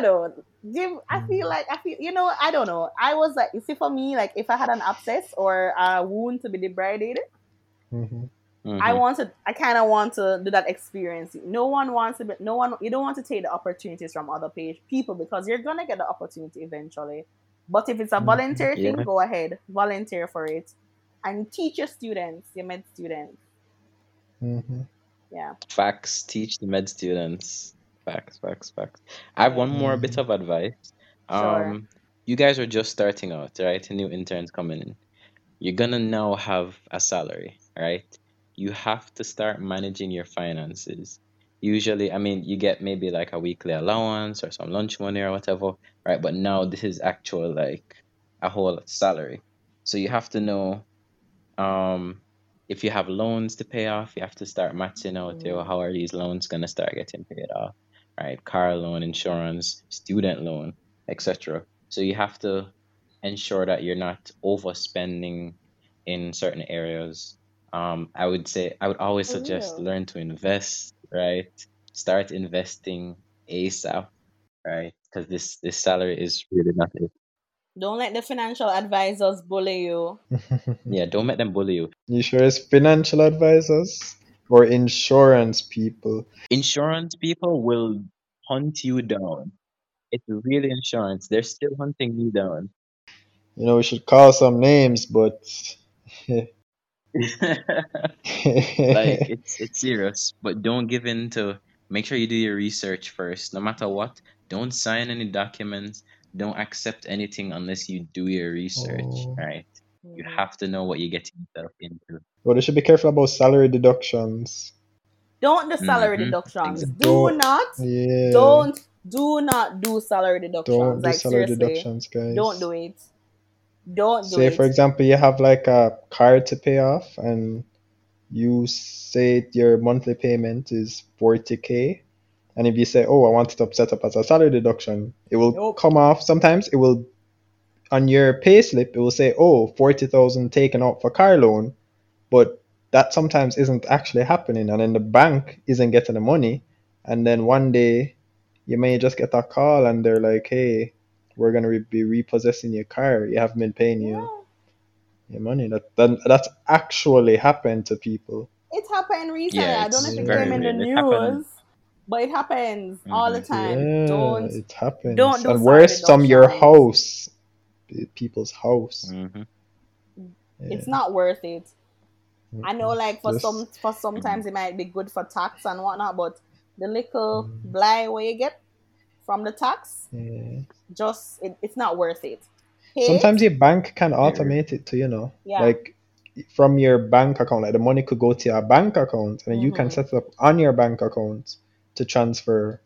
A: don't know. Give I feel like I feel you know I don't know. I was like you see for me like if I had an abscess or a wound to be debrided,
C: Mhm.
A: I
B: Mhm.
A: want to. I kind of want to do that experience. No one wants to. Be, no one. You don't want to take the opportunities from other page, people because you're gonna get the opportunity eventually. But if it's a
C: Mhm.
A: volunteer thing, go ahead, volunteer for it, and teach your students, your med students.
C: Mhm.
A: Yeah.
B: Facts. Teach the med students. Facts, facts, facts. I have one more bit
C: Mhm.
B: of advice.
A: Sure.
B: Um, you guys are just starting out, right? New interns coming in. You're gonna now have a salary, right? You have to start managing your finances. Usually, I mean, you get maybe like a weekly allowance or some lunch money or whatever, right? But now this is actual like a whole salary. So you have to know um if you have loans to pay off, you have to start matching out
A: Mhm.
B: how are these loans gonna start getting paid off, right? Car loan, insurance, student loan, etc. So you have to ensure that you're not overspending in certain areas. Um, I would say I would always
A: For
B: suggest
A: real.
B: learn to invest, right? Start investing ASAP, right? Because this this salary is really not it.
A: Don't let the financial advisors bully you. (laughs)
B: Yeah, don't let them bully you.
C: you sure it's financial advisors or insurance people?
B: Insurance people will hunt you down. It's really insurance. They're still hunting you down.
C: You know, we should call some names, but (laughs)
B: like it's it's serious, but don't give in to make sure you do your research first. No matter what, don't sign any documents. Don't accept anything unless you do your research,
C: Oh.
B: right? You
A: Mhm.
B: have to know what you're getting yourself into.
C: well, they should be careful about salary deductions.
A: Don't do salary
B: Mhm,
A: deductions.
B: exactly.
A: Do
C: Don't-
A: not.
C: Yeah.
A: Don't. Do not do salary deductions.
C: Don't do
A: like
C: salary
A: seriously.
C: deductions, guys.
A: Don't do it. Don't do
C: Say,
A: it.
C: for example, you have like a car to pay off, and you say your monthly payment is 40k. And if you say, Oh, I want it to set up as a salary deduction, it will
A: Nope.
C: come off. Sometimes it will, on your pay slip, it will say, Oh, 40,000 taken out for car loan. But that sometimes isn't actually happening. And then the bank isn't getting the money. And then one day, you may just get a call and they're like, Hey, we're going to re- be repossessing your car. You haven't been paying you
A: Yeah.
C: your money. That, that that's actually happened to people.
A: It happened recently.
B: Yeah,
A: I don't know
B: it's
A: if it
C: very
A: came in the
B: real. It happened-
A: news. But it happens all the
B: Mhm.
A: time.
C: Yeah,
A: Don't
C: it happens.
A: don't do
C: and worse, from your house, P- people's house.
B: hmm
A: it's not worth it. I know like for
C: Just-
A: some for sometimes it might be good for tax and whatnot, but the little
C: Mm.
A: bly where you get from the tax,
C: yeah.
A: just it, it's not worth it. Pay
C: Sometimes your bank can automate it too, you know.
A: Yeah.
C: Like from your bank account, like the money could go to your bank account, and then you can
A: Mhm.
C: set it up on your bank account to transfer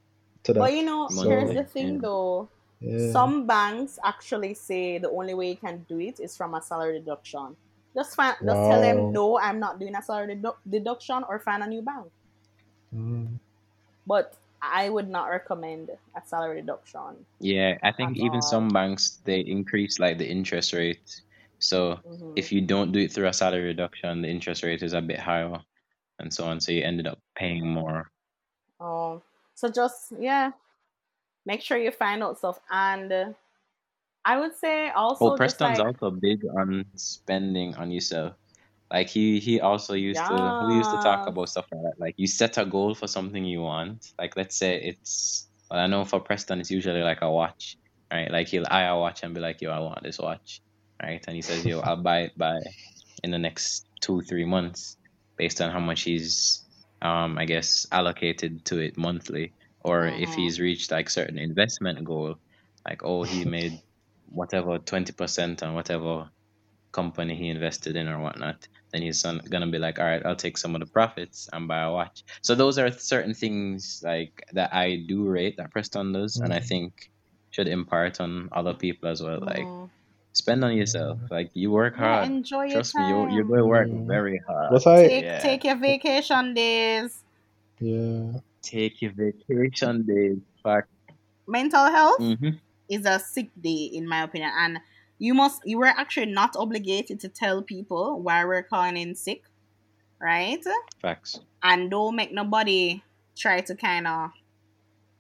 C: to that.
A: But you know,
B: Monthly,
A: here's the thing
B: yeah.
A: though.
C: Yeah.
A: Some banks actually say the only way you can do it is from a salary deduction. Just find, just tell
C: Wow.
A: them no, I'm not doing a salary dedu- deduction, or find a new bank.
C: Mm.
A: But I would not recommend a salary deduction.
B: Yeah, I think even
A: all.
B: some banks they increase like the interest rate. So
A: Mhm.
B: if you don't do it through a salary reduction, the interest rate is a bit higher, and so on. So you ended up paying more.
A: Oh, so just yeah, make sure you find out stuff, and I would say also
B: Oh, Preston's
A: like
B: also big on spending on yourself. Like he he also used to we used to talk about stuff like that. Like you set a goal for something you want. Like let's say it's well, I know for Preston it's usually like a watch, right? Like he'll eye a watch and be like, "Yo, I want this watch," right? And he says, "Yo, I'll buy it by in the next two three months, based on how much he's um I guess allocated to it monthly, or if
A: Mhm.
B: he's reached like certain investment goal, like oh he (laughs) made whatever twenty percent on whatever company he invested in or whatnot, then he's gonna be like, all right, I'll take some of the profits and buy a watch. So those are certain things like that I do rate that Preston does, and I
C: Mhm.
B: think should impart on other people as well. Like
A: Mhm.
B: spend on yourself. Like you work
A: Yeah,
B: hard.
A: enjoy your
B: Trust me, you're you're going to work very hard.
C: But I
A: Take
B: Yeah.
A: take your vacation days.
C: yeah.
B: Take your vacation days. Fact.
A: Mental health
B: hmm
A: is a sick day, in my opinion, and you must you were actually not obligated to tell people why we're calling in sick, right?
B: Facts.
A: and don't make nobody try to kind of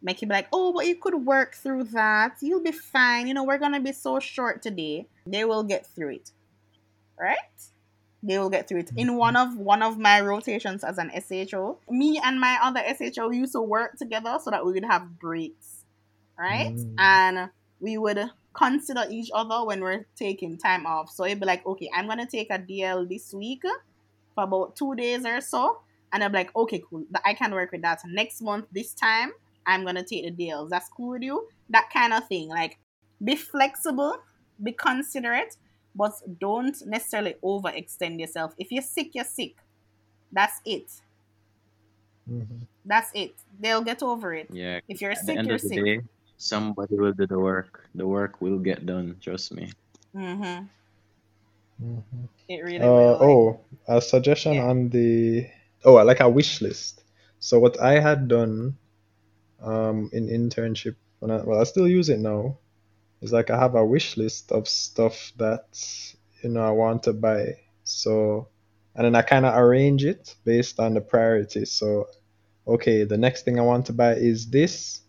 A: make you be like, oh, but you could work through that. You'll be fine. You know, we're gonna be so short today. They will get through it, right? They will get through it. In one of one of my rotations as an SHO, me and my other SHO used to work together so that we would have breaks, right?
C: Mm.
A: And we would consider each other when we're taking time off. So it'd be like, okay, I'm gonna take a DL this week for about two days or so. And I'm like, okay, cool. I can work with that. Next month, this time, I'm gonna take the deals. That's cool with you? That kind of thing. Like, be flexible, be considerate, but don't necessarily overextend yourself. If you're sick, you're sick. That's it.
C: Mhm.
A: That's it. They'll get over it.
B: Yeah.
A: If you're
B: At the
A: sick,
B: end
A: you're
B: of the
A: sick.
B: day, somebody will do the work. The work will get done. Trust me.
A: Mm-hmm.
C: Mhm.
A: It really
C: Uh,
A: will. Like,
C: oh, a suggestion
A: Yeah.
C: on the oh, like a wish list. So what I had done um in internship when I well I still use it now is like I have a wish list of stuff that you know I want to buy. So and then I kind of arrange it based on the priorities. So okay, the next thing I want to buy is this,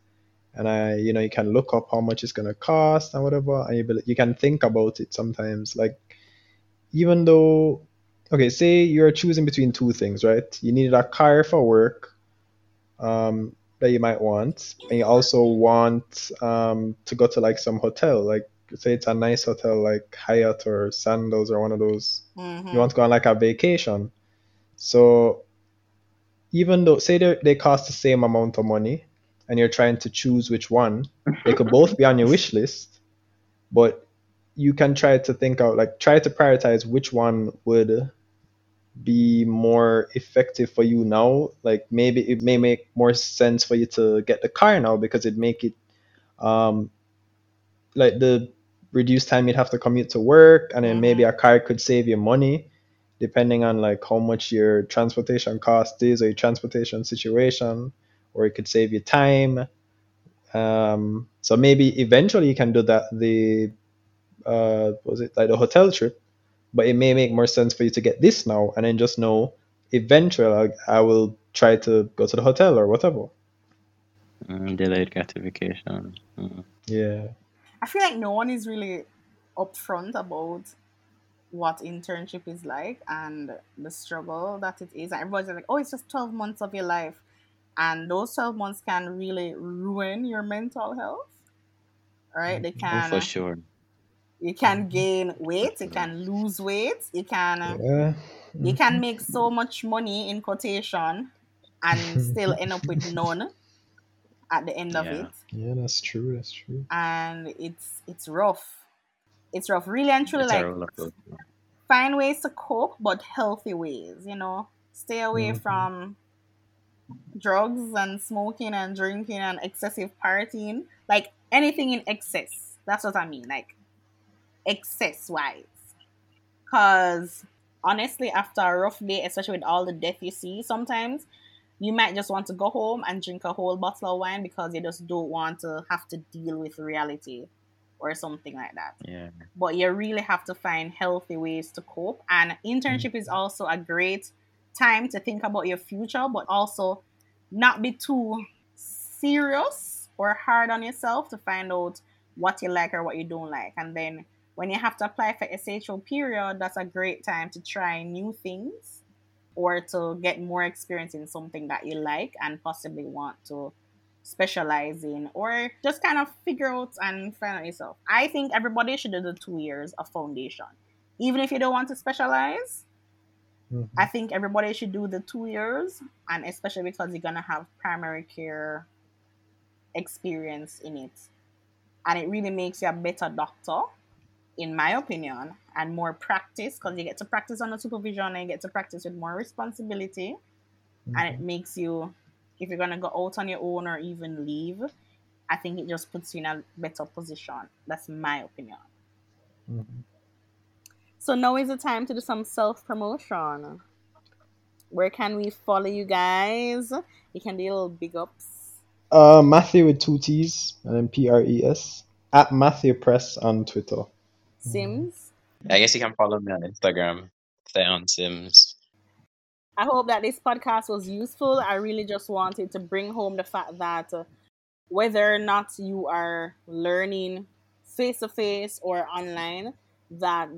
C: and I you know you can look up how much it's gonna cost and whatever, and you be, you can think about it sometimes. Like even though okay say you're choosing between two things right? You needed a car for work. Um, that you might want. And you also want um, to go to like some hotel like say it's a nice hotel like hyatt or sandals or one of those.
A: Mhm.
C: you want to go on like a vacation. So even though say they cost the same amount of money and you're trying to choose which one they could both be on your wish list but you can try to think out like try to prioritize which one would be more effective for you now? Like maybe it may make more sense for you to get the car now because it make it um like the reduced time you'd have to commute to work and then maybe a car could save you money depending on like how much your transportation cost is or your transportation situation or it could save you time. Um so maybe eventually you can do that the uh what was it like the hotel trip but it may make more sense for you to get this now and then just know eventually I, I will try to go to the hotel or whatever
B: Mm, delayed gratification. Mm.
C: yeah
A: I feel like no one is really upfront about what internship is like and the struggle that it is. And everybody's like, oh, it's just 12 months of your life. and those 12 months can really ruin your mental health. Right? They
B: Oh,
A: can
B: for sure.
A: You can mm-hmm. gain weight, you can lose weight, you can uh,
C: Yeah.
A: you can mm-hmm. make so much money in quotation and still end up with none at the end of it.
C: Yeah, that's true. That's true.
A: And it's it's rough. It's rough. Really and truly
B: It's
A: like
B: roller
A: find ways to cope, but healthy ways, you know. Stay away
C: Mhm.
A: from drugs and smoking and drinking and excessive partying. Like anything in excess. That's what I mean. Like excess wise. Cause honestly, after a rough day, especially with all the death you see, sometimes you might just want to go home and drink a whole bottle of wine because you just don't want to have to deal with reality or something like that
B: Yeah.
A: but you really have to find healthy ways to cope. And internship is mm. also a great time to think about your future, but also not be too serious or hard on yourself to find out what you like or what you don't like. And then when you have to apply for SHO period, that's a great time to try new things or to get more experience in something that you like and possibly want to specialize in or just kind of figure out and find out yourself. I think everybody should do the two years of foundation. Even if you don't want to specialize,
C: Mhm.
A: I think everybody should do the two years and especially because you're gonna have primary care experience in it. And it really makes you a better doctor, in my opinion, and more practice because you get to practice under supervision and you get to practice with more responsibility and it makes you if you're gonna go out on your own or even leave i think it just puts you in a better position. That's my opinion.
C: Mhm.
A: so now is the time to do some self-promotion. Where can we follow you guys? You can do little big ups.
C: Uh, Matthew with two T's and then P R E S at Matthew Press on Twitter.
A: Sims
B: I guess you can follow me on Instagram, Thaon Simms.
A: I hope that this podcast was useful. I really just wanted to bring home the fact that uh, whether or not you are learning face to face or online, that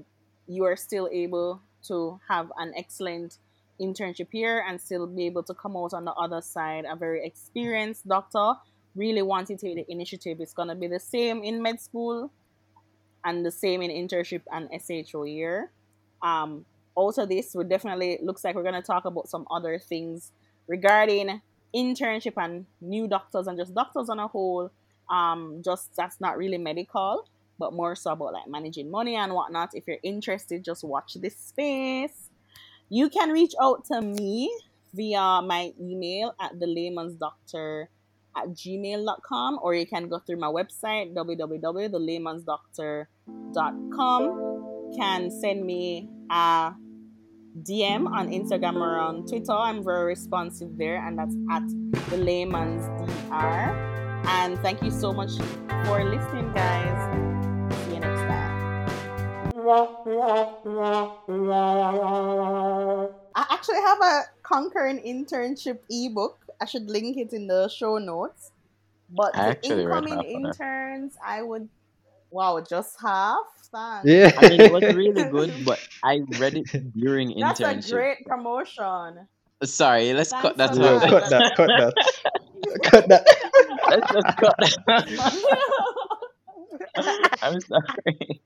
A: you are still able to have an excellent internship here and still be able to come out on the other side a very experienced doctor. Really want to take the initiative. It's gonna be the same in med school and the same in internship and SHO year. Um, also this would definitely looks like we're going to talk about some other things regarding internship and new doctors and just doctors on a whole. Um just that's not really medical but more so about like managing money and whatnot. If you're interested just watch this space. You can reach out to me via my email at the layman's doctor at gmail.com or you can go through my website www.thelaymansdoctor.com can send me a DM on Instagram or on Twitter. I'm very responsive there, and that's at the layman's dr. And thank you so much for listening, guys. See you next time. I actually have a Conquering Internship ebook. I should link it in the show notes. But
B: I
A: the incoming
B: half of it.
A: interns, I would. Wow, just half? Thanks.
C: Yeah.
B: I mean, it was really good, but I read it (laughs) during
A: That's a
B: internship.
A: great promotion.
B: Sorry, let's
A: Thanks
B: cut that
C: Yeah,
A: that.
C: cut that, cut that. cut that.
B: let's just cut that. (laughs) (laughs) I'm sorry.